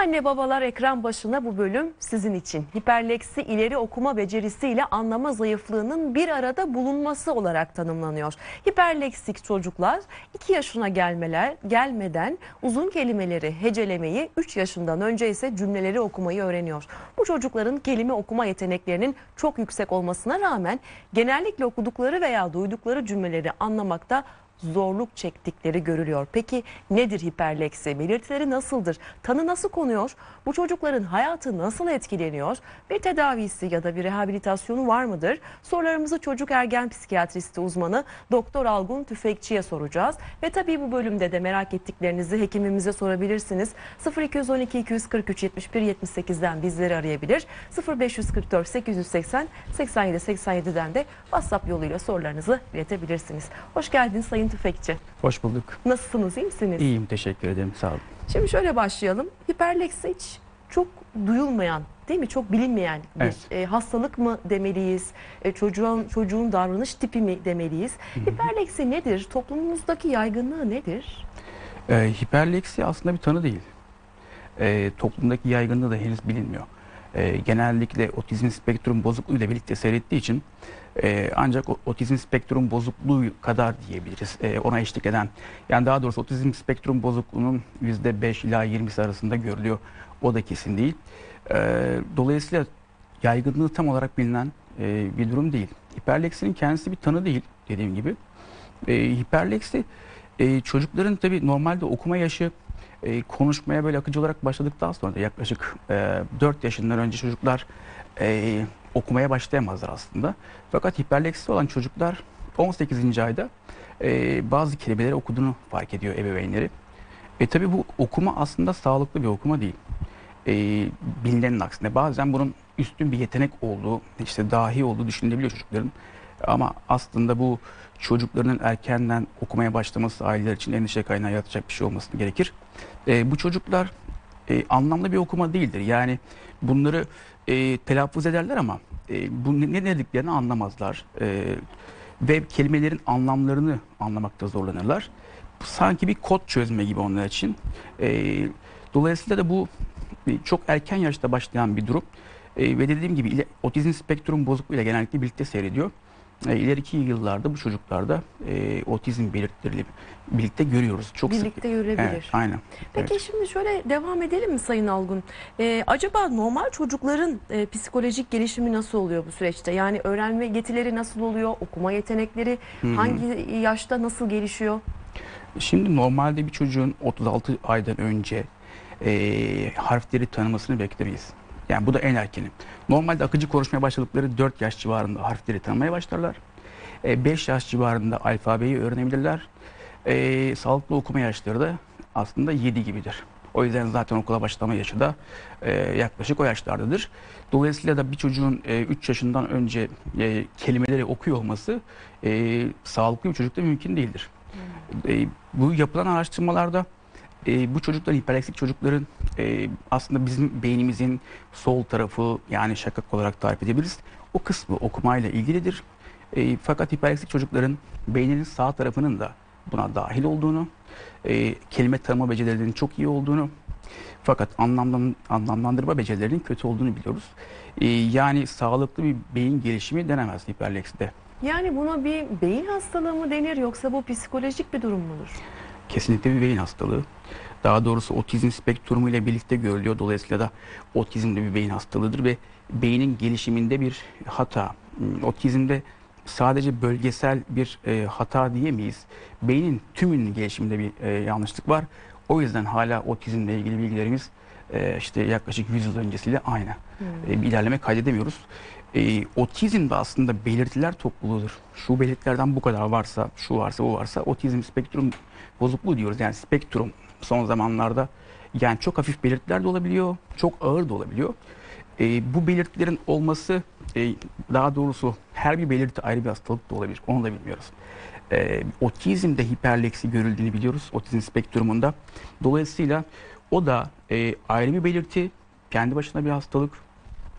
Anne babalar ekran başına bu bölüm sizin için. Hiperleksi ileri okuma becerisiyle anlama zayıflığının bir arada bulunması olarak tanımlanıyor. Hiperleksik çocuklar 2 yaşına gelmeler gelmeden uzun kelimeleri hecelemeyi 3 yaşından önce ise cümleleri okumayı öğreniyor. Bu çocukların kelime okuma yeteneklerinin çok yüksek olmasına rağmen genellikle okudukları veya duydukları cümleleri anlamakta zorluk çektikleri görülüyor. Peki nedir hiperleksi? Belirtileri nasıldır? Tanı nasıl konuyor? Bu çocukların hayatı nasıl etkileniyor? Bir tedavisi ya da bir rehabilitasyonu var mıdır? Sorularımızı çocuk ergen psikiyatristi uzmanı Doktor Algun Tüfekçi'ye soracağız. Ve tabii bu bölümde de merak ettiklerinizi hekimimize sorabilirsiniz. 0212 243 71 78'den bizleri arayabilir. 0544 880 87 87'den de WhatsApp yoluyla sorularınızı iletebilirsiniz. Hoş geldiniz Sayın Tüfekçi. Hoş bulduk. Nasılsınız, iyi misiniz? İyiyim, teşekkür ederim. Sağ olun. Şimdi şöyle başlayalım. Hiperleksi hiç çok duyulmayan, değil mi? Çok bilinmeyen bir Evet. e, hastalık mı demeliyiz? E, çocuğun çocuğun davranış tipi mi demeliyiz? Hiperleksi nedir? Toplumumuzdaki yaygınlığı nedir? Ee, hiperleksi aslında bir tanı değil. Ee, toplumdaki yaygınlığı da henüz bilinmiyor. Ee, genellikle otizm spektrum bozukluğu ile birlikte seyrettiği için e, ancak otizm spektrum bozukluğu kadar diyebiliriz e, ona eşlik eden. Yani daha doğrusu otizm spektrum bozukluğunun %5 ila 20'si arasında görülüyor. O da kesin değil. Ee, dolayısıyla yaygınlığı tam olarak bilinen e, bir durum değil. Hiperleksinin kendisi bir tanı değil dediğim gibi. E, hiperleksi e, çocukların tabii normalde okuma yaşı e, konuşmaya böyle akıcı olarak başladıktan sonra yaklaşık e, 4 yaşından önce çocuklar e, okumaya başlayamazlar aslında. Fakat hiperleksi olan çocuklar 18. ayda e, bazı kelimeleri okuduğunu fark ediyor ebeveynleri. E tabii bu okuma aslında sağlıklı bir okuma değil. E, bilinenin aksine bazen bunun üstün bir yetenek olduğu, işte dahi olduğu düşünülebiliyor çocukların. Ama aslında bu çocukların erkenden okumaya başlaması aileler için endişe kaynağı yaratacak bir şey olması gerekir. E, bu çocuklar e, anlamlı bir okuma değildir. Yani bunları e, telaffuz ederler ama e, bu ne, ne dediklerini anlamazlar. E, ve kelimelerin anlamlarını anlamakta zorlanırlar. Sanki bir kod çözme gibi onlar için. E, dolayısıyla da bu e, çok erken yaşta başlayan bir durum. E, ve dediğim gibi ile- otizm spektrum bozukluğuyla genellikle birlikte seyrediyor. E, ileriki yıllarda bu çocuklarda e, otizm belirtileriyle birlikte görüyoruz. Çok sık. Birlikte yürüyebilir. Evet, aynen. Peki Evet. şimdi şöyle devam edelim mi Sayın Algun? Ee, acaba normal çocukların e, psikolojik gelişimi nasıl oluyor bu süreçte? Yani öğrenme yetileri nasıl oluyor? Okuma yetenekleri hangi yaşta nasıl gelişiyor? Şimdi normalde bir çocuğun 36 aydan önce e, harfleri tanımasını beklemeyiz. Yani bu da en erkeni. Normalde akıcı konuşmaya başladıkları 4 yaş civarında harfleri tanımaya başlarlar. 5 yaş civarında alfabeyi öğrenebilirler. E, sağlıklı okuma yaşları da aslında 7 gibidir. O yüzden zaten okula başlama yaşı da e, yaklaşık o yaşlardadır. Dolayısıyla da bir çocuğun 3 yaşından önce e, kelimeleri okuyor olması e, sağlıklı bir çocukta mümkün değildir. E, bu yapılan araştırmalarda e, bu çocukların hiperleksik çocukların e, aslında bizim beynimizin sol tarafı yani şakak olarak tarif edebiliriz. O kısmı okumayla ilgilidir. E, fakat hiperleksik çocukların beyninin sağ tarafının da buna dahil olduğunu, e, kelime tanıma becerilerinin çok iyi olduğunu fakat anlamlan, anlamlandırma becerilerinin kötü olduğunu biliyoruz. E, yani sağlıklı bir beyin gelişimi denemez hiperlekside. Yani buna bir beyin hastalığı mı denir yoksa bu psikolojik bir durum mudur? Kesinlikle bir beyin hastalığı. Daha doğrusu otizm spektrumu ile birlikte görülüyor. Dolayısıyla da otizm de bir beyin hastalığıdır ve beynin gelişiminde bir hata. Hmm, Otizmde sadece bölgesel bir e, hata diyemeyiz. Beynin tümünün gelişiminde bir e, yanlışlık var. O yüzden hala otizmle ilgili bilgilerimiz e, işte yaklaşık 100 yıl öncesiyle aynı. E, bir ilerleme kaydedemiyoruz. E, otizm de aslında belirtiler topluluğudur. Şu belirtilerden bu kadar varsa, şu varsa, bu varsa otizm spektrum bozukluğu diyoruz. Yani spektrum son zamanlarda yani çok hafif belirtiler de olabiliyor, çok ağır da olabiliyor. E, bu belirtilerin olması e, daha doğrusu her bir belirti ayrı bir hastalık da olabilir. Onu da bilmiyoruz. E, otizmde hiperleksi görüldüğünü biliyoruz otizm spektrumunda. Dolayısıyla o da e, ayrı bir belirti, kendi başına bir hastalık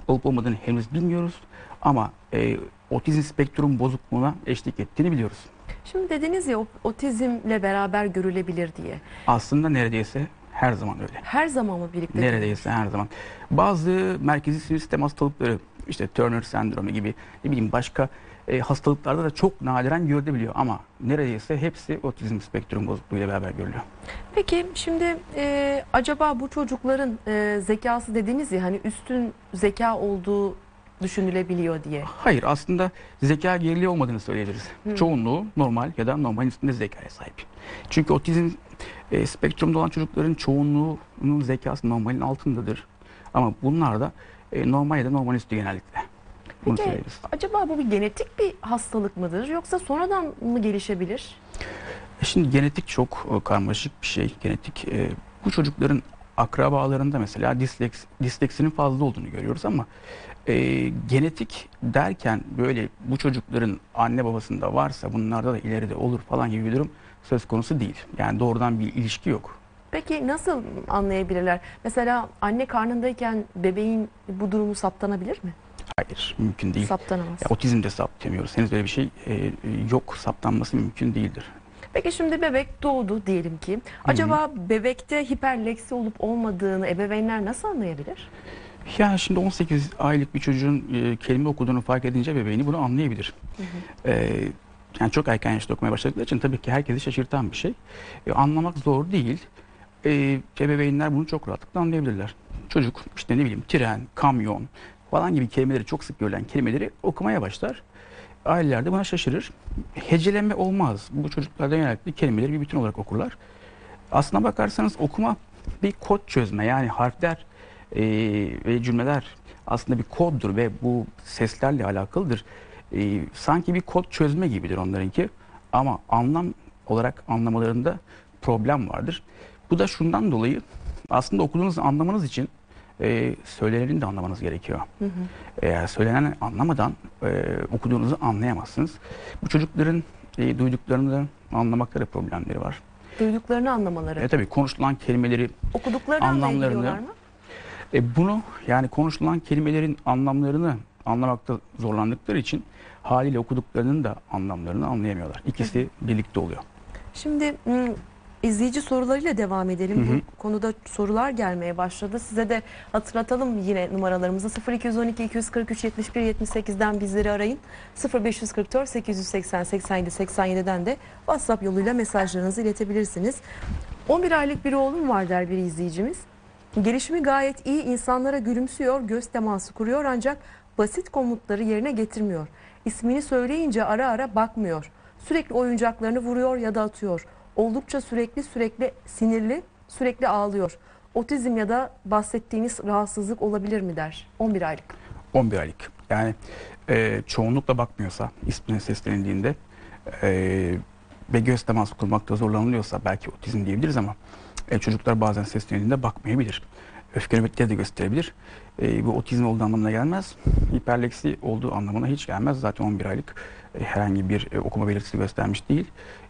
olup olmadığını henüz bilmiyoruz. Ama e, otizm spektrum bozukluğuna eşlik ettiğini biliyoruz. Şimdi dediniz ya otizmle beraber görülebilir diye. Aslında neredeyse Her zaman öyle. Her zaman mı birlikte? Neredeyse her zaman. Bazı merkezi sinir sistem hastalıkları işte Turner sendromu gibi ne bileyim başka e, hastalıklarda da çok nadiren görülebiliyor ama neredeyse hepsi otizm spektrum bozukluğuyla beraber görülüyor. Peki şimdi e, acaba bu çocukların e, zekası dediğiniz ya hani üstün zeka olduğu düşünülebiliyor diye. Hayır aslında zeka geriliği olmadığını söyleyebiliriz. Hı. Çoğunluğu normal ya da normalin üstünde zekaya sahip. Çünkü otizm e, spektrumda olan çocukların çoğunluğunun zekası normalin altındadır. Ama bunlar da e, normal ya da normal üstü genellikle. Peki acaba bu bir genetik bir hastalık mıdır yoksa sonradan mı gelişebilir? E, Şimdi genetik çok e, karmaşık bir şey. Genetik e, bu çocukların akrabalarında mesela disleks, disleksinin fazla olduğunu görüyoruz ama e, genetik derken böyle bu çocukların anne babasında varsa bunlarda da ileride olur falan gibi bir durum söz konusu değil. Yani doğrudan bir ilişki yok. Peki nasıl anlayabilirler? Mesela anne karnındayken bebeğin bu durumu saptanabilir mi? Hayır, mümkün değil. Saptanamaz. Ya, otizmde saptamıyoruz. Henüz böyle bir şey e, yok. Saptanması mümkün değildir. Peki şimdi bebek doğdu diyelim ki. Acaba bebekte hiperleksi olup olmadığını ebeveynler nasıl anlayabilir? Ya şimdi 18 aylık bir çocuğun e, kelime okuduğunu fark edince bebeğini bunu anlayabilir. E, yani çok erken yaşta okumaya başladıkları için tabii ki herkesi şaşırtan bir şey. E, anlamak zor değil. E, ebeveynler bunu çok rahatlıkla anlayabilirler. Çocuk işte ne bileyim tren, kamyon falan gibi kelimeleri çok sık görülen kelimeleri okumaya başlar. Aileler de buna şaşırır. Heceleme olmaz. Bu çocuklarda genellikle kelimeleri bir bütün olarak okurlar. Aslına bakarsanız okuma bir kod çözme yani harfler e, ve cümleler aslında bir koddur ve bu seslerle alakalıdır. E, sanki bir kod çözme gibidir onlarınki ama anlam olarak anlamalarında problem vardır. Bu da şundan dolayı aslında okuduğunuzu anlamanız için e, söyleneni de anlamanız gerekiyor. Hı hı. Eğer söylenen anlamadan e, okuduğunuzu anlayamazsınız. Bu çocukların e, duyduklarını anlamakta da problemleri var. Duyduklarını anlamaları. E tabii konuşulan kelimeleri Okuduklarını Anlamlarını- mı? E bunu yani konuşulan kelimelerin anlamlarını anlamakta zorlandıkları için haliyle okuduklarının da anlamlarını anlayamıyorlar. İkisi birlikte oluyor. Şimdi m, izleyici sorularıyla devam edelim. Hı hı. Bu konuda sorular gelmeye başladı. Size de hatırlatalım yine numaralarımızı 0212 243 71 78'den bizleri arayın. 0544 880 87 87'den de WhatsApp yoluyla mesajlarınızı iletebilirsiniz. 11 aylık bir oğlum var der bir izleyicimiz. Gelişimi gayet iyi, insanlara gülümsüyor, göz teması kuruyor ancak basit komutları yerine getirmiyor. İsmini söyleyince ara ara bakmıyor. Sürekli oyuncaklarını vuruyor ya da atıyor. Oldukça sürekli sürekli sinirli, sürekli ağlıyor. Otizm ya da bahsettiğiniz rahatsızlık olabilir mi der. 11 aylık. 11 aylık. Yani e, çoğunlukla bakmıyorsa ismine seslenildiğinde e, ve göz teması kurmakta zorlanılıyorsa belki otizm diyebiliriz ama e, çocuklar bazen seslenildiğinde bakmayabilir. Öfke nöbetleri de gösterebilir. E, bu otizm olduğu anlamına gelmez. Hiperleksi olduğu anlamına hiç gelmez. Zaten 11 aylık herhangi bir e, okuma belirtisi göstermiş değil.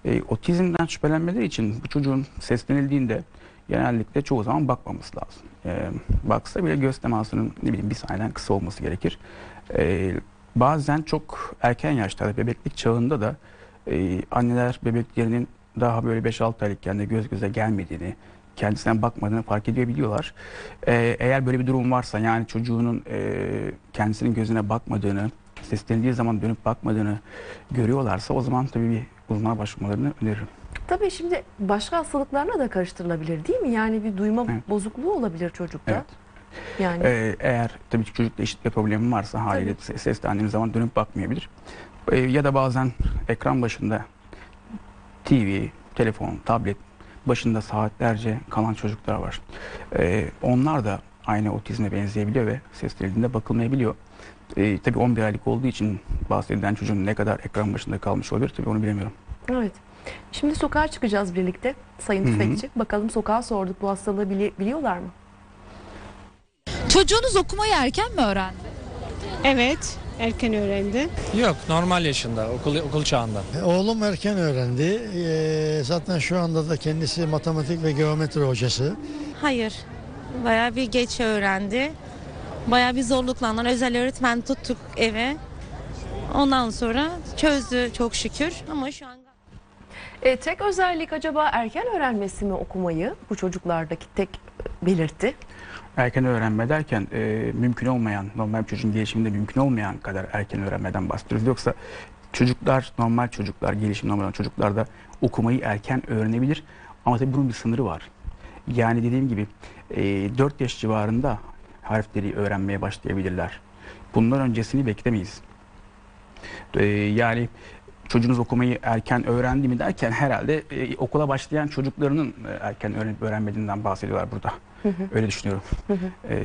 E, otizmden şüphelenmeleri için bu çocuğun seslenildiğinde genellikle çoğu zaman bakmaması lazım. E, baksa bile göz temasının ne bileyim bir saniyeden kısa olması gerekir. E, bazen çok erken yaşlarda bebeklik çağında da e, anneler bebeklerinin daha böyle 5-6 aylıkken de göz göze gelmediğini, kendisine bakmadığını fark edebiliyorlar. E, eğer böyle bir durum varsa yani çocuğunun e, kendisinin gözüne bakmadığını, seslendiği zaman dönüp bakmadığını görüyorlarsa o zaman tabii bir uzmana başvurmalarını öneririm. Tabii şimdi başka hastalıklarla da karıştırılabilir değil mi? Yani bir duyma Evet. bozukluğu olabilir çocukta. Evet. Yani Ee, eğer tabii ki çocukla işitme problemi varsa haliyle se- seslendiğiniz zaman dönüp bakmayabilir. Ee, ya da bazen ekran başında TV, telefon, tablet başında saatlerce kalan çocuklar var. Ee, onlar da aynı otizme benzeyebiliyor ve seslenildiğinde bakılmayabiliyor. Ee, tabii 11 aylık olduğu için bahsedilen çocuğun ne kadar ekran başında kalmış olabilir tabii onu bilemiyorum. Evet. Şimdi sokağa çıkacağız birlikte Sayın Hı hı. Tüfekçi. Bakalım sokağa sorduk bu hastalığı bili- biliyorlar mı? Çocuğunuz okumayı erken mi öğrendi? Evet, erken öğrendi. Yok normal yaşında okul okul çağında. Oğlum erken öğrendi. Ee, zaten şu anda da kendisi matematik ve geometri hocası. Hayır. Bayağı bir geç öğrendi. Bayağı bir zorluklandan özel öğretmen tuttuk eve. Ondan sonra çözdü çok şükür ama şu an E, tek özellik acaba erken öğrenmesi mi okumayı bu çocuklardaki tek e, belirti? Erken öğrenme derken e, mümkün olmayan, normal bir çocuğun gelişiminde mümkün olmayan kadar erken öğrenmeden bahsediyoruz. Yoksa çocuklar, normal çocuklar, gelişim normal olan çocuklar da okumayı erken öğrenebilir. Ama tabii bunun bir sınırı var. Yani dediğim gibi e, 4 yaş civarında harfleri öğrenmeye başlayabilirler. Bundan öncesini beklemeyiz. E, yani çocuğunuz okumayı erken öğrendi mi derken herhalde e, okula başlayan çocuklarının e, erken öğrenip öğrenmediğinden bahsediyorlar burada. Öyle düşünüyorum. E,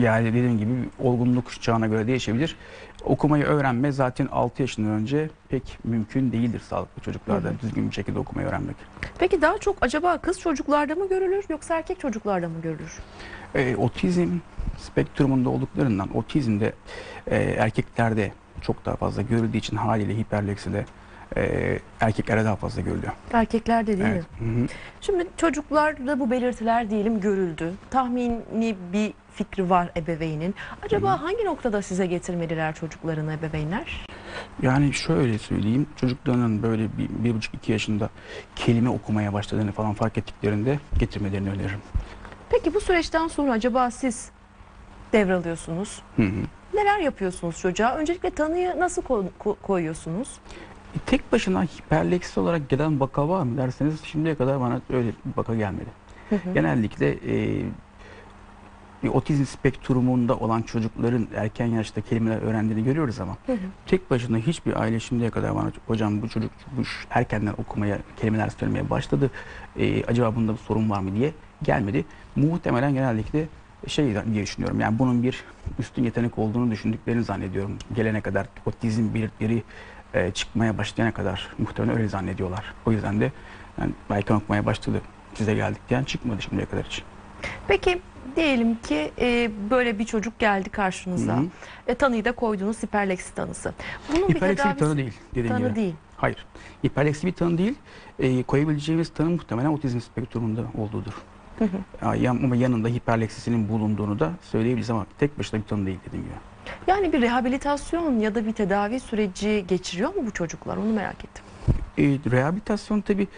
yani dediğim gibi olgunluk çağına göre değişebilir. Okumayı öğrenme zaten 6 yaşından önce pek mümkün değildir sağlıklı çocuklarda düzgün bir şekilde okumayı öğrenmek. Peki daha çok acaba kız çocuklarda mı görülür yoksa erkek çocuklarda mı görülür? E, otizm spektrumunda olduklarından otizmde e, erkeklerde çok daha fazla görüldüğü için haliyle hiperlekside e, erkeklerde daha fazla görülüyor. Erkeklerde değil mi? Evet. Hı hı. Şimdi çocuklarda bu belirtiler diyelim görüldü. Tahmini bir fikri var ebeveynin. Acaba hangi noktada size getirmeliler çocuklarını ebeveynler? Yani şöyle söyleyeyim, çocuklarının böyle bir, bir buçuk iki yaşında kelime okumaya başladığını falan fark ettiklerinde getirmelerini öneririm. Peki bu süreçten sonra acaba siz devralıyorsunuz? Hı hı. Neler yapıyorsunuz çocuğa? Öncelikle tanıyı nasıl ko- ko- koyuyorsunuz? E, tek başına hiperleksi olarak gelen vaka var mı derseniz şimdiye kadar bana öyle bir vaka gelmedi. Genellikle e, bir otizm spektrumunda olan çocukların erken yaşta kelimeler öğrendiğini görüyoruz ama tek başına hiçbir aile şimdiye kadar bana hocam bu çocuk bu erkenden okumaya kelimeler söylemeye başladı e, acaba bunda bir sorun var mı diye gelmedi. Muhtemelen genellikle şey diye düşünüyorum yani bunun bir üstün yetenek olduğunu düşündüklerini zannediyorum. Gelene kadar otizm belirtileri e, çıkmaya başlayana kadar muhtemelen öyle zannediyorlar. O yüzden de yani erken okumaya başladı size geldik diyen çıkmadı şimdiye kadar hiç. Peki diyelim ki e, böyle bir çocuk geldi karşınıza. Hı hı. E, tanıyı da koydunuz hiperleksi tanısı. Bunun bir Hiperleksi bir tedavisi tanı değil dediğim tanı gibi. değil. Hayır. Hiperleksi bir tanı değil. E, koyabileceğimiz tanı muhtemelen otizm spektrumunda olduğudur. Hı hı. Ya, yan- ama yanında hiperleksisinin bulunduğunu da söyleyebiliriz ama tek başına bir tanı değil dediğim gibi. Yani bir rehabilitasyon ya da bir tedavi süreci geçiriyor mu bu çocuklar? Onu merak ettim. E, rehabilitasyon tabi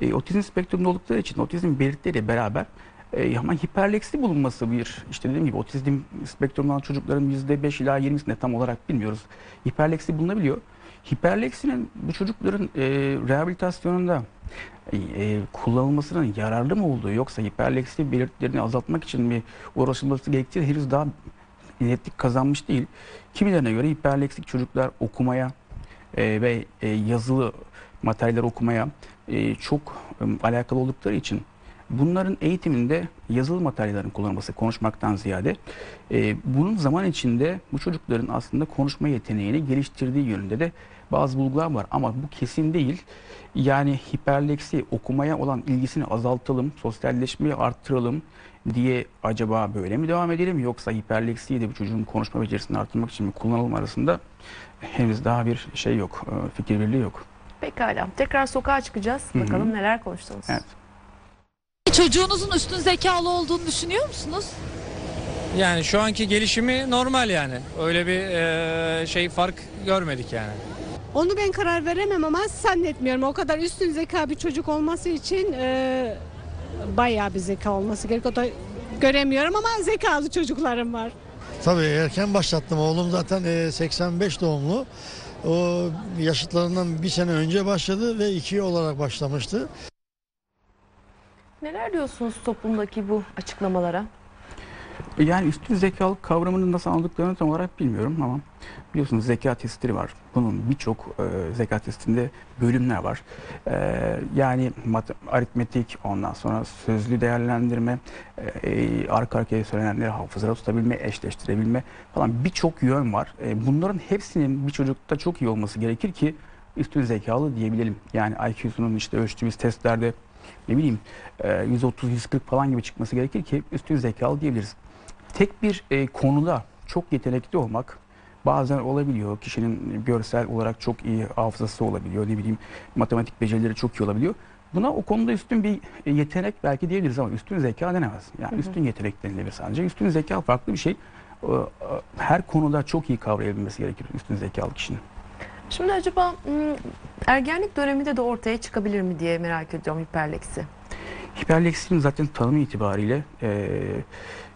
e, otizm spektrumunda oldukları için otizm belirtileriyle beraber e, ama hiperleksi bulunması bir işte dediğim gibi otizm spektrumdan çocukların %5 ila 20'sinde tam olarak bilmiyoruz. Hiperleksi bulunabiliyor. Hiperleksinin bu çocukların e, rehabilitasyonunda e, e, kullanılmasının yararlı mı olduğu yoksa hiperleksi belirtilerini azaltmak için mi uğraşılması gerektiği henüz daha netlik kazanmış değil. Kimilerine göre hiperleksik çocuklar okumaya e, ve e, yazılı materyaller okumaya e, çok e, alakalı oldukları için bunların eğitiminde yazılı materyallerin kullanılması konuşmaktan ziyade e, bunun zaman içinde bu çocukların aslında konuşma yeteneğini geliştirdiği yönünde de bazı bulgular var ama bu kesin değil. Yani hiperleksi okumaya olan ilgisini azaltalım, sosyalleşmeyi arttıralım diye acaba böyle mi devam edelim yoksa hiperleksiyi de bu çocuğun konuşma becerisini arttırmak için mi kullanalım arasında henüz daha bir şey yok, e, fikir birliği yok. Pekala. Tekrar sokağa çıkacağız. Hı hı. Bakalım neler konuştunuz. Evet. Çocuğunuzun üstün zekalı olduğunu düşünüyor musunuz? Yani şu anki gelişimi normal yani. Öyle bir e, şey fark görmedik yani. Onu ben karar veremem ama zannetmiyorum. O kadar üstün zeka bir çocuk olması için e, bayağı bir zeka olması gerek. O da göremiyorum ama zekalı çocuklarım var. Tabii erken başlattım. Oğlum zaten e, 85 doğumlu. O yaşıtlarından bir sene önce başladı ve iki olarak başlamıştı. Neler diyorsunuz toplumdaki bu açıklamalara? Yani üstün zekalık kavramını nasıl aldıklarını tam olarak bilmiyorum ama biliyorsunuz zeka testleri var. Bunun birçok e, zeka testinde bölümler var. E, yani aritmetik, ondan sonra sözlü değerlendirme, e, arka arkaya söylenenleri hafızada tutabilme, eşleştirebilme falan birçok yön var. E, bunların hepsinin bir çocukta çok iyi olması gerekir ki üstün zekalı diyebilelim. Yani IQ'sunun işte ölçtüğümüz testlerde ne bileyim e, 130-140 falan gibi çıkması gerekir ki üstün zekalı diyebiliriz. Tek bir e, konuda çok yetenekli olmak bazen olabiliyor. Kişinin görsel olarak çok iyi hafızası olabiliyor. Ne bileyim matematik becerileri çok iyi olabiliyor. Buna o konuda üstün bir e, yetenek belki diyebiliriz ama üstün zeka denemez. Yani üstün yetenek denilebilir sadece. Üstün zeka farklı bir şey. Her konuda çok iyi kavrayabilmesi gerekir üstün zekalı kişinin. Şimdi acaba hmm, ergenlik döneminde de ortaya çıkabilir mi diye merak ediyorum hiperleksi. Hiperleksinin zaten tanımı itibariyle e,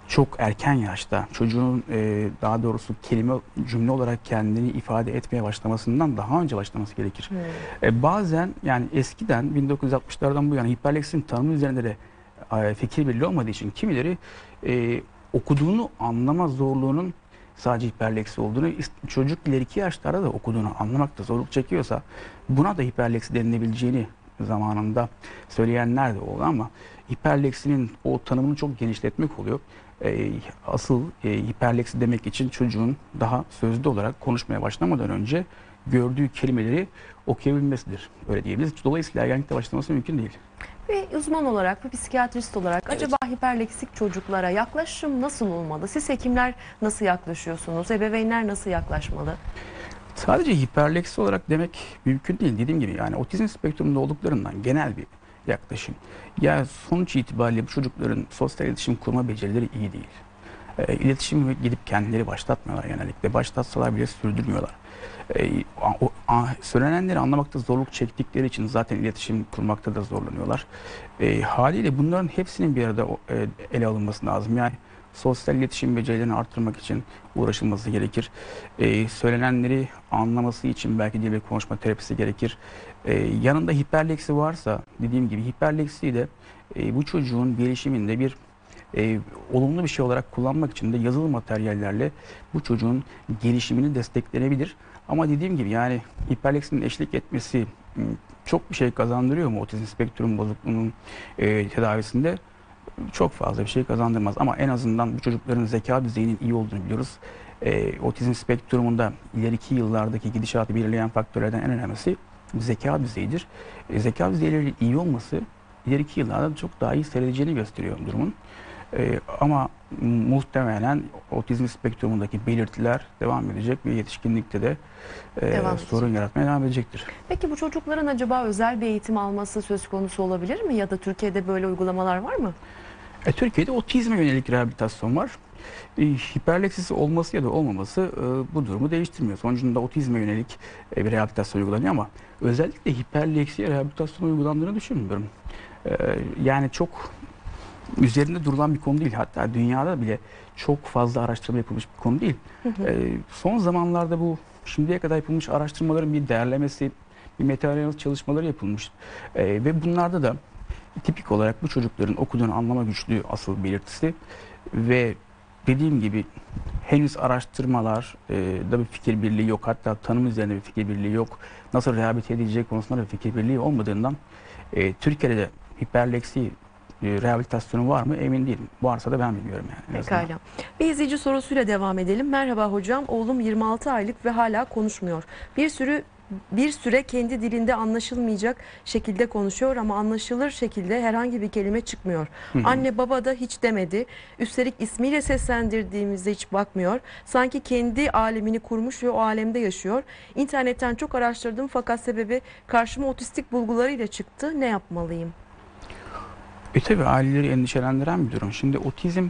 çok erken yaşta çocuğun e, daha doğrusu kelime cümle olarak kendini ifade etmeye başlamasından daha önce başlaması gerekir. E, bazen yani eskiden 1960'lardan bu yana hiperleksinin tanımı üzerinde de e, fikir birliği olmadığı için kimileri e, okuduğunu anlama zorluğunun sadece hiperleksi olduğunu, çocuk ileriki yaşlarda da okuduğunu anlamakta zorluk çekiyorsa buna da hiperleksi denilebileceğini zamanında söyleyenler de oldu ama hiperleksinin o tanımını çok genişletmek oluyor. E, asıl e, hiperleksi demek için çocuğun daha sözlü olarak konuşmaya başlamadan önce gördüğü kelimeleri okuyabilmesidir. Öyle diyebiliriz. Dolayısıyla ergenlikte başlaması mümkün değil. Bir uzman olarak, bir psikiyatrist olarak acaba hiperleksik çocuklara yaklaşım nasıl olmalı? Siz hekimler nasıl yaklaşıyorsunuz? Ebeveynler nasıl yaklaşmalı? Sadece hiperleksi olarak demek mümkün değil. Dediğim gibi yani otizm spektrumunda olduklarından genel bir yaklaşım. Ya sonuç itibariyle bu çocukların sosyal iletişim kurma becerileri iyi değil. E, iletişimi gidip kendileri başlatmıyorlar genellikle. Başlatsalar bile sürdürmüyorlar. E, a- söylenenleri anlamakta zorluk çektikleri için zaten iletişim kurmakta da zorlanıyorlar. E, haliyle bunların hepsinin bir arada e, ele alınması lazım. Yani sosyal iletişim becerilerini arttırmak için uğraşılması gerekir. E, söylenenleri anlaması için belki dil ve konuşma terapisi gerekir. Yanında hiperleksi varsa dediğim gibi hiperleksiyi de e, bu çocuğun gelişiminde bir e, olumlu bir şey olarak kullanmak için de yazılı materyallerle bu çocuğun gelişimini desteklenebilir. Ama dediğim gibi yani hiperleksinin eşlik etmesi m, çok bir şey kazandırıyor mu otizm spektrum bozukluğunun e, tedavisinde? Çok fazla bir şey kazandırmaz ama en azından bu çocukların zeka düzeyinin iyi olduğunu biliyoruz. E, otizm spektrumunda ileriki yıllardaki gidişatı belirleyen faktörlerden en önemlisi zeka düzeyidir. E, zeka düzeyleri iyi olması ileriki yıllarda çok daha iyi seyredeceğini gösteriyor durumun. E, ama muhtemelen otizm spektrumundaki belirtiler devam edecek ve yetişkinlikte de e, Devam edecek. sorun yaratmaya devam edecektir. Peki bu çocukların acaba özel bir eğitim alması söz konusu olabilir mi? Ya da Türkiye'de böyle uygulamalar var mı? E, Türkiye'de otizme yönelik rehabilitasyon var. E, hiperleksisi olması ya da olmaması e, bu durumu değiştirmiyor. Sonucunda otizme yönelik e, bir rehabilitasyon uygulanıyor ama özellikle hiperleksiye rehabilitasyon uygulandığını düşünmüyorum. E, yani çok üzerinde durulan bir konu değil. Hatta dünyada bile çok fazla araştırma yapılmış bir konu değil. E, son zamanlarda bu şimdiye kadar yapılmış araştırmaların bir değerlemesi, bir meta çalışmaları yapılmış. E, ve bunlarda da tipik olarak bu çocukların okuduğunu anlama güçlüğü asıl belirtisi ve dediğim gibi henüz araştırmalar e, da bir fikir birliği yok. Hatta tanım üzerinde bir fikir birliği yok. Nasıl rehabilite edileceği konusunda bir fikir birliği olmadığından e, Türkiye'de de hiperleksi rehabilitasyonu var mı emin değilim. Varsa da ben bilmiyorum yani. Pekala. Bir izleyici sorusuyla devam edelim. Merhaba hocam. Oğlum 26 aylık ve hala konuşmuyor. Bir sürü bir süre kendi dilinde anlaşılmayacak şekilde konuşuyor ama anlaşılır şekilde herhangi bir kelime çıkmıyor. Anne baba da hiç demedi. Üstelik ismiyle seslendirdiğimizde hiç bakmıyor. Sanki kendi alemini kurmuş ve o alemde yaşıyor. İnternetten çok araştırdım fakat sebebi karşıma otistik bulgularıyla çıktı. Ne yapmalıyım? E tabi aileleri endişelendiren bir durum. Şimdi otizm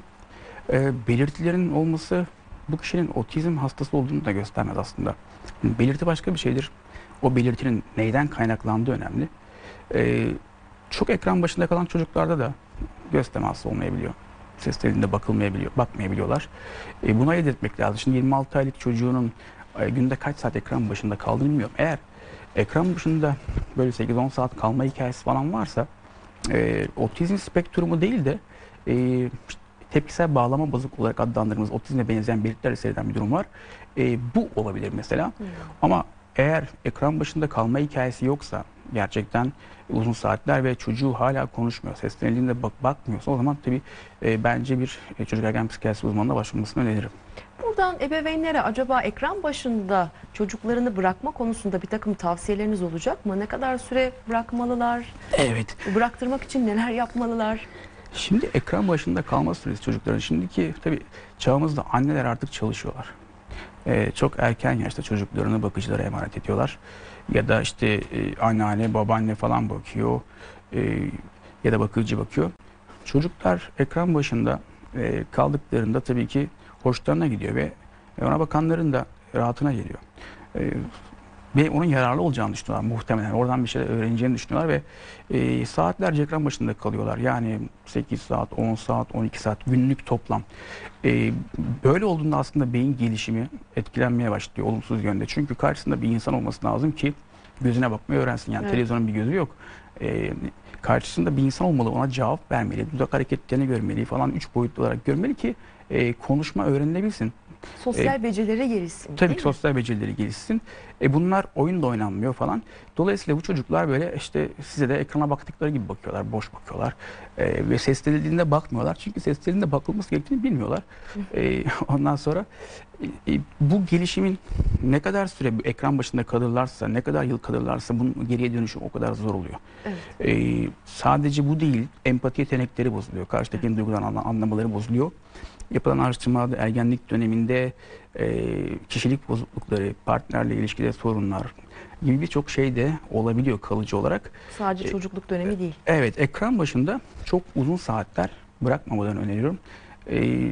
e, belirtilerin olması bu kişinin otizm hastası olduğunu da göstermez aslında. Belirti başka bir şeydir. O belirtinin neyden kaynaklandığı önemli. E, çok ekran başında kalan çocuklarda da göz teması olmayabiliyor. Ses telinde bakılmayabiliyor, bakmayabiliyorlar. E, buna ayırt etmek lazım. Şimdi 26 aylık çocuğunun e, günde kaç saat ekran başında kaldığını bilmiyorum. Eğer ekran başında böyle 8-10 saat kalma hikayesi falan varsa e, otizm spektrumu değil de e, tepkisel bağlama bozuk olarak adlandırdığımız otizme benzeyen belirtilerle seyreden bir durum var. E, bu olabilir mesela. Ama eğer ekran başında kalma hikayesi yoksa gerçekten uzun saatler ve çocuğu hala konuşmuyor, seslenildiğinde bak bakmıyorsa o zaman tabii e, bence bir e, çocuk ergen psikiyatrisi uzmanına başvurmasını öneririm. Buradan ebeveynlere acaba ekran başında çocuklarını bırakma konusunda bir takım tavsiyeleriniz olacak mı? Ne kadar süre bırakmalılar? Evet. Bıraktırmak için neler yapmalılar? Şimdi ekran başında kalma süresi çocukların. Şimdiki tabii çağımızda anneler artık çalışıyorlar. Ee, çok erken yaşta çocuklarını bakıcılara emanet ediyorlar. Ya da işte e, anneanne, babaanne falan bakıyor. Ee, ya da bakıcı bakıyor. Çocuklar ekran başında e, kaldıklarında tabii ki hoşlarına gidiyor ve ona bakanların da rahatına geliyor. Ve onun yararlı olacağını düşünüyorlar muhtemelen. Oradan bir şeyler öğreneceğini düşünüyorlar ve e, saatlerce ekran başında kalıyorlar. Yani 8 saat, 10 saat, 12 saat günlük toplam. E, böyle olduğunda aslında beyin gelişimi etkilenmeye başlıyor olumsuz yönde. Çünkü karşısında bir insan olması lazım ki gözüne bakmayı öğrensin. Yani Evet. televizyonun bir gözü yok. E, karşısında bir insan olmalı, ona cevap vermeli, dudak hareketlerini görmeli falan üç boyutlu olarak görmeli ki e, konuşma öğrenilebilsin. Sosyal becerileri gelişsin. Tabii ki sosyal becerileri gelişsin. E bunlar oyun da oynanmıyor falan. Dolayısıyla bu çocuklar böyle işte size de ekrana baktıkları gibi bakıyorlar, boş bakıyorlar. E, ve seslenildiğinde bakmıyorlar. Çünkü seslenildiğinde bakılması gerektiğini bilmiyorlar. E, ondan sonra e, e, bu gelişimin ne kadar süre ekran başında kalırlarsa, ne kadar yıl kalırlarsa bunun geriye dönüşü o kadar zor oluyor. Evet. E, sadece bu değil, empati yetenekleri bozuluyor. Karşıdakinin duygularını anla- anlamaları bozuluyor. Yapılan araştırmalarda ergenlik döneminde e, kişilik bozuklukları, partnerle ilişkide sorunlar gibi birçok şey de olabiliyor kalıcı olarak. Sadece E, çocukluk dönemi değil. Evet, ekran başında çok uzun saatler bırakmamadan öneriyorum. E,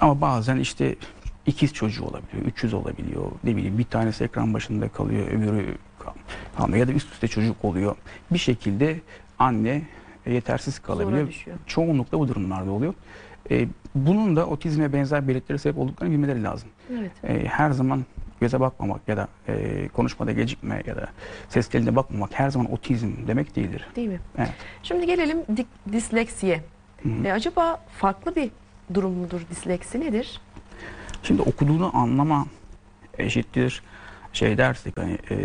ama bazen işte ikiz çocuğu olabiliyor, 300 olabiliyor. Ne bileyim bir tanesi ekran başında kalıyor, öbürü kal- kalmıyor ya da üst üste çocuk oluyor. Bir şekilde anne yetersiz kalabiliyor. Çoğunlukla bu durumlarda oluyor. E, bunun da otizme benzer belirtilere sebep olduklarını bilmeleri lazım. Evet. E, her zaman göze bakmamak ya da e, konuşmada gecikme ya da ses teline bakmamak her zaman otizm demek değildir. Değil mi? Evet. Şimdi gelelim dik- disleksiye. Hı hı. E, acaba farklı bir durum mudur disleksi nedir? Şimdi okuduğunu anlama eşittir şey dersek hani e,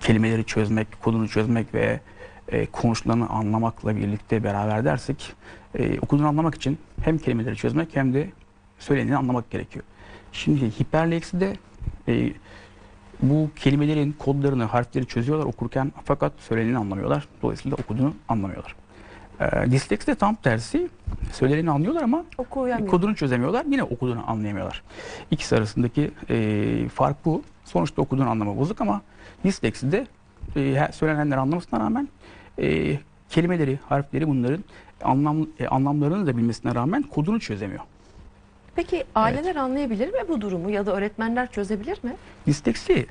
kelimeleri çözmek, kodunu çözmek ve e, konuşulanı anlamakla birlikte beraber dersek e, okuduğunu anlamak için hem kelimeleri çözmek hem de söyleneni anlamak gerekiyor. Şimdi hiperlekside e, bu kelimelerin kodlarını, harfleri çözüyorlar okurken fakat söyleneni anlamıyorlar. Dolayısıyla okuduğunu anlamıyorlar. E, disleksi de tam tersi. Söyleneni anlıyorlar ama Okuyamıyor. kodunu çözemiyorlar. Yine okuduğunu anlayamıyorlar. İkisi arasındaki e, fark bu. Sonuçta okuduğunu anlama bozuk ama dislekside e, her- söylenenleri anlamasına rağmen e, kelimeleri, harfleri bunların anlam, e, anlamlarını da bilmesine rağmen kodunu çözemiyor. Peki aileler anlayabilir mi bu durumu ya da öğretmenler çözebilir mi? Disleksi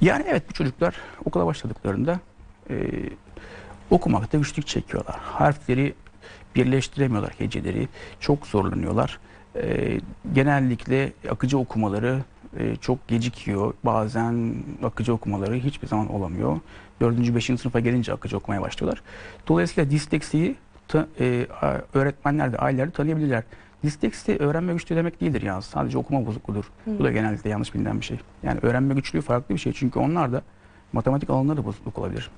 yani evet bu çocuklar okula başladıklarında e, okumakta güçlük çekiyorlar. Harfleri birleştiremiyorlar heceleri. Çok zorlanıyorlar. E, genellikle akıcı okumaları e, çok gecikiyor. Bazen akıcı okumaları hiçbir zaman olamıyor. Dördüncü, beşinci sınıfa gelince akıcı okumaya başlıyorlar. Dolayısıyla disleksiyi ta- e, öğretmenler de aileler de tanıyabilirler. Disleksi öğrenme güçlüğü demek değildir ya. Sadece okuma bozukluğudur. Bu da genellikle yanlış bilinen bir şey. Yani öğrenme güçlüğü farklı bir şey. Çünkü onlar da matematik alanında da bozukluk olabilir.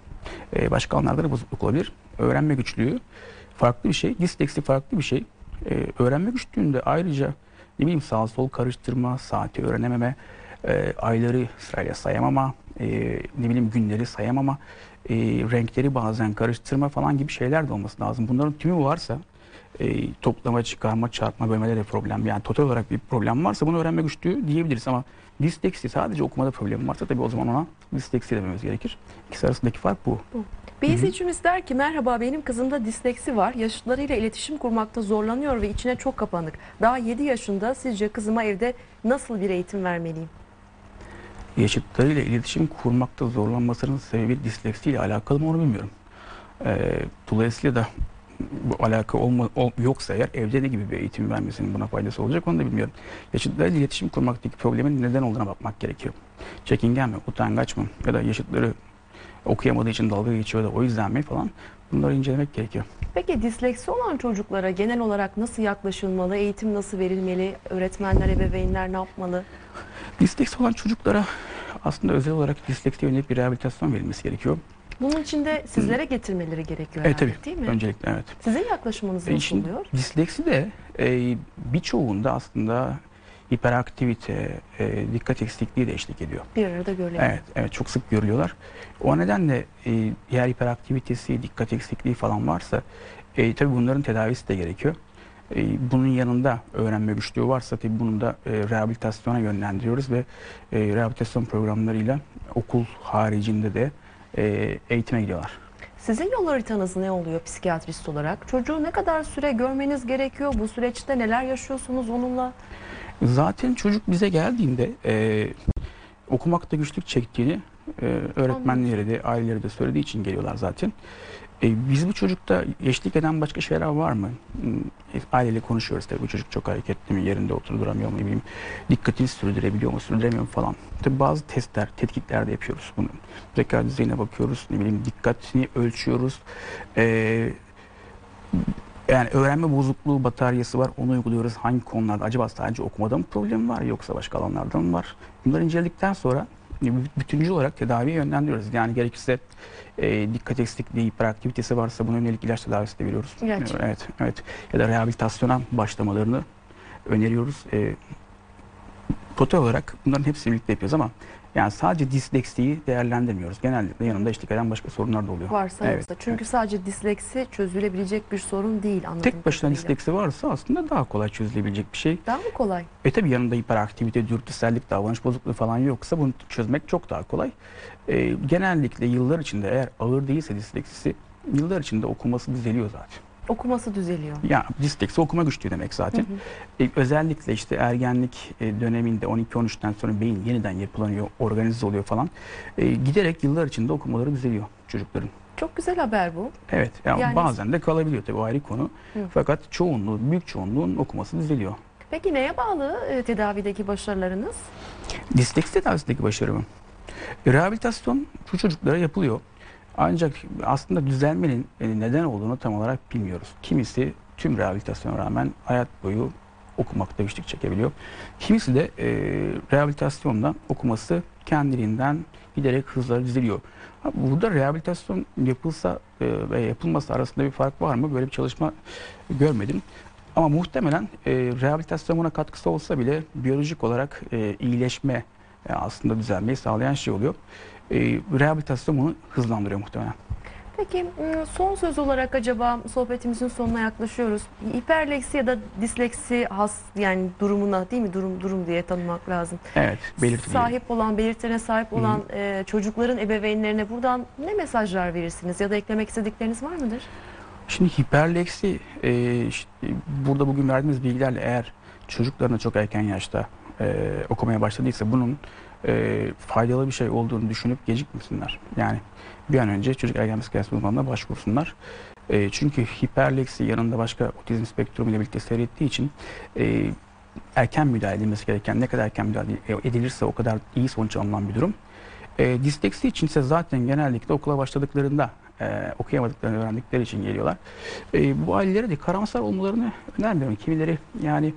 Ee, başka alanlarda da bozukluk olabilir. Öğrenme güçlüğü farklı bir şey. Disleksi farklı bir şey. Ee, öğrenme güçlüğünde ayrıca ne bileyim sağ sol karıştırma, saati öğrenememe, e, ayları sırayla sayamama, e, ne bileyim günleri sayamama, e, renkleri bazen karıştırma falan gibi şeyler de olması lazım. Bunların tümü varsa e, toplama, çıkarma, çarpma, bölmeleri problem yani total olarak bir problem varsa bunu öğrenme güçlüğü diyebiliriz ama disleksi sadece okumada problem varsa tabii o zaman ona disleksi dememiz gerekir. İkisi arasındaki fark bu. Bir izleyicimiz der ki merhaba benim kızımda disleksi var. Yaşıtlarıyla iletişim kurmakta zorlanıyor ve içine çok kapanık. Daha 7 yaşında sizce kızıma evde nasıl bir eğitim vermeliyim? Yaşıtlarıyla iletişim kurmakta zorlanmasının sebebi disleksiyle alakalı mı onu bilmiyorum. E, dolayısıyla da bu alaka olma, ol- yoksa eğer evde ne gibi bir eğitim vermesinin buna faydası olacak onu da bilmiyorum. Yaşıtlarıyla iletişim kurmaktaki problemin neden olduğuna bakmak gerekiyor. Çekingen mi, utangaç mı ya da yaşıtları okuyamadığı için dalga geçiyor da o yüzden mi falan bunları incelemek gerekiyor. Peki disleksi olan çocuklara genel olarak nasıl yaklaşılmalı? Eğitim nasıl verilmeli? Öğretmenler, ebeveynler ne yapmalı? Disleksi olan çocuklara aslında özel olarak disleksiye yönelik bir rehabilitasyon verilmesi gerekiyor. Bunun için de sizlere getirmeleri gerekiyor Evet herhalde tabii. değil mi? Öncelikle evet. Sizin yaklaşımınız E, nasıl oluyor? disleksi de e, birçoğunda aslında hiperaktivite, e, dikkat eksikliği de eşlik ediyor. Bir arada görülebilir. Evet, evet çok sık görülüyorlar. O nedenle e, eğer hiperaktivitesi, dikkat eksikliği falan varsa e, tabii bunların tedavisi de gerekiyor. E, bunun yanında öğrenme güçlüğü varsa tabii bunu da e, rehabilitasyona yönlendiriyoruz ve e, rehabilitasyon programlarıyla okul haricinde de e, eğitime gidiyorlar. Sizin yol haritanız ne oluyor psikiyatrist olarak? Çocuğu ne kadar süre görmeniz gerekiyor? Bu süreçte neler yaşıyorsunuz onunla? Zaten çocuk bize geldiğinde e, okumakta güçlük çektiğini e, öğretmenleri de aileleri de söylediği için geliyorlar zaten. E, biz bu çocukta eşlik eden başka şeyler var mı? E, Aileyle konuşuyoruz tabii bu çocuk çok hareketli mi, yerinde otur duramıyor mu, bileyim, dikkatini sürdürebiliyor mu, sürdüremiyor mu falan. Tabii bazı testler, tetkikler de yapıyoruz bunu. Zeka düzeyine bakıyoruz, ne bileyim dikkatini ölçüyoruz. E, yani öğrenme bozukluğu bataryası var, onu uyguluyoruz. Hangi konularda? Acaba sadece okumada mı problem var yoksa başka alanlarda mı var? Bunları inceledikten sonra bütüncül olarak tedaviye yönlendiriyoruz. Yani gerekirse e, dikkat eksikliği, hiperaktivitesi varsa buna yönelik ilaç tedavisi de veriyoruz. İlaç. Evet, evet. Ya da rehabilitasyona başlamalarını öneriyoruz. E, total olarak bunların hepsini birlikte yapıyoruz ama yani sadece disleksiyi değerlendirmiyoruz. Genellikle yanında eşlik eden başka sorunlar da oluyor. Varsa Evet, yoksa. Çünkü sadece disleksi çözülebilecek bir sorun değil anladığım Tek başına kadarıyla. disleksi varsa aslında daha kolay çözülebilecek bir şey. Daha mı kolay? E tabi yanında hiperaktivite, dürtüsellik, davranış bozukluğu falan yoksa bunu çözmek çok daha kolay. E, genellikle yıllar içinde eğer ağır değilse disleksisi yıllar içinde okuması düzeliyor zaten. Okuması düzeliyor. Ya disleksi okuma güçlüğü demek zaten. E, özellikle işte ergenlik e, döneminde 12-13'ten sonra beyin yeniden yapılanıyor, organize oluyor falan. E, giderek yıllar içinde okumaları düzeliyor çocukların. Çok güzel haber bu. Evet ya Yani- bazen de kalabiliyor tabii o ayrı konu. Hı. Fakat çoğunluğu, büyük çoğunluğun okuması düzeliyor. Peki neye bağlı e, tedavideki başarılarınız? Disleksi tedavisindeki başarı mı? E, Rehabilitasyon bu çocuklara yapılıyor. Ancak aslında düzelmenin neden olduğunu tam olarak bilmiyoruz. Kimisi tüm rehabilitasyona rağmen hayat boyu okumakta güçlük çekebiliyor. Kimisi de e, rehabilitasyonla okuması kendiliğinden giderek hızla düzeliyor. Ha, Burada rehabilitasyon yapılsa e, ve yapılması arasında bir fark var mı? Böyle bir çalışma görmedim. Ama muhtemelen e, rehabilitasyon buna katkısı olsa bile biyolojik olarak e, iyileşme e, aslında düzelmeyi sağlayan şey oluyor. E, rehabilitasyon bunu hızlandırıyor muhtemelen. Peki son söz olarak acaba sohbetimizin sonuna yaklaşıyoruz. Hiperleksi ya da disleksi has yani durumuna değil mi durum durum diye tanımak lazım. Evet, belirtili. Sahip olan, belirtilerine sahip olan e, çocukların ebeveynlerine buradan ne mesajlar verirsiniz ya da eklemek istedikleriniz var mıdır? Şimdi hiperleksi e, işte burada bugün verdiğimiz bilgilerle eğer çocuklarına çok erken yaşta e, okumaya başladıysa bunun e, faydalı bir şey olduğunu düşünüp gecikmesinler. Yani bir an önce çocuk ergen psikiyatrisi uzmanına başvursunlar. E, çünkü hiperleksi yanında başka otizm spektrumu ile birlikte seyrettiği için e, erken müdahale edilmesi gereken ne kadar erken müdahale edilirse o kadar iyi sonuç alınan bir durum. E, disleksi için ise zaten genellikle okula başladıklarında e, okuyamadıklarını öğrendikleri için geliyorlar. E, bu ailelere de karamsar olmalarını önermiyorum. Kimileri yani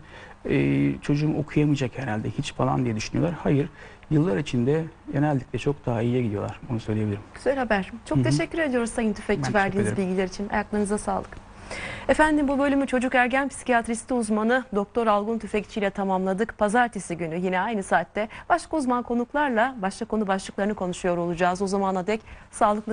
e, çocuğum okuyamayacak herhalde hiç falan diye düşünüyorlar. Hayır, yıllar içinde genellikle çok daha iyiye gidiyorlar. Onu söyleyebilirim. Güzel haber. Çok Hı hı. teşekkür ediyoruz Sayın Tüfekçi verdiğiniz bilgiler için. Ayaklarınıza sağlık. Efendim bu bölümü çocuk ergen psikiyatristi uzmanı Doktor Algun Tüfekçi ile tamamladık. Pazartesi günü yine aynı saatte başka uzman konuklarla başka konu başlıklarını konuşuyor olacağız. O zamana dek sağlıklı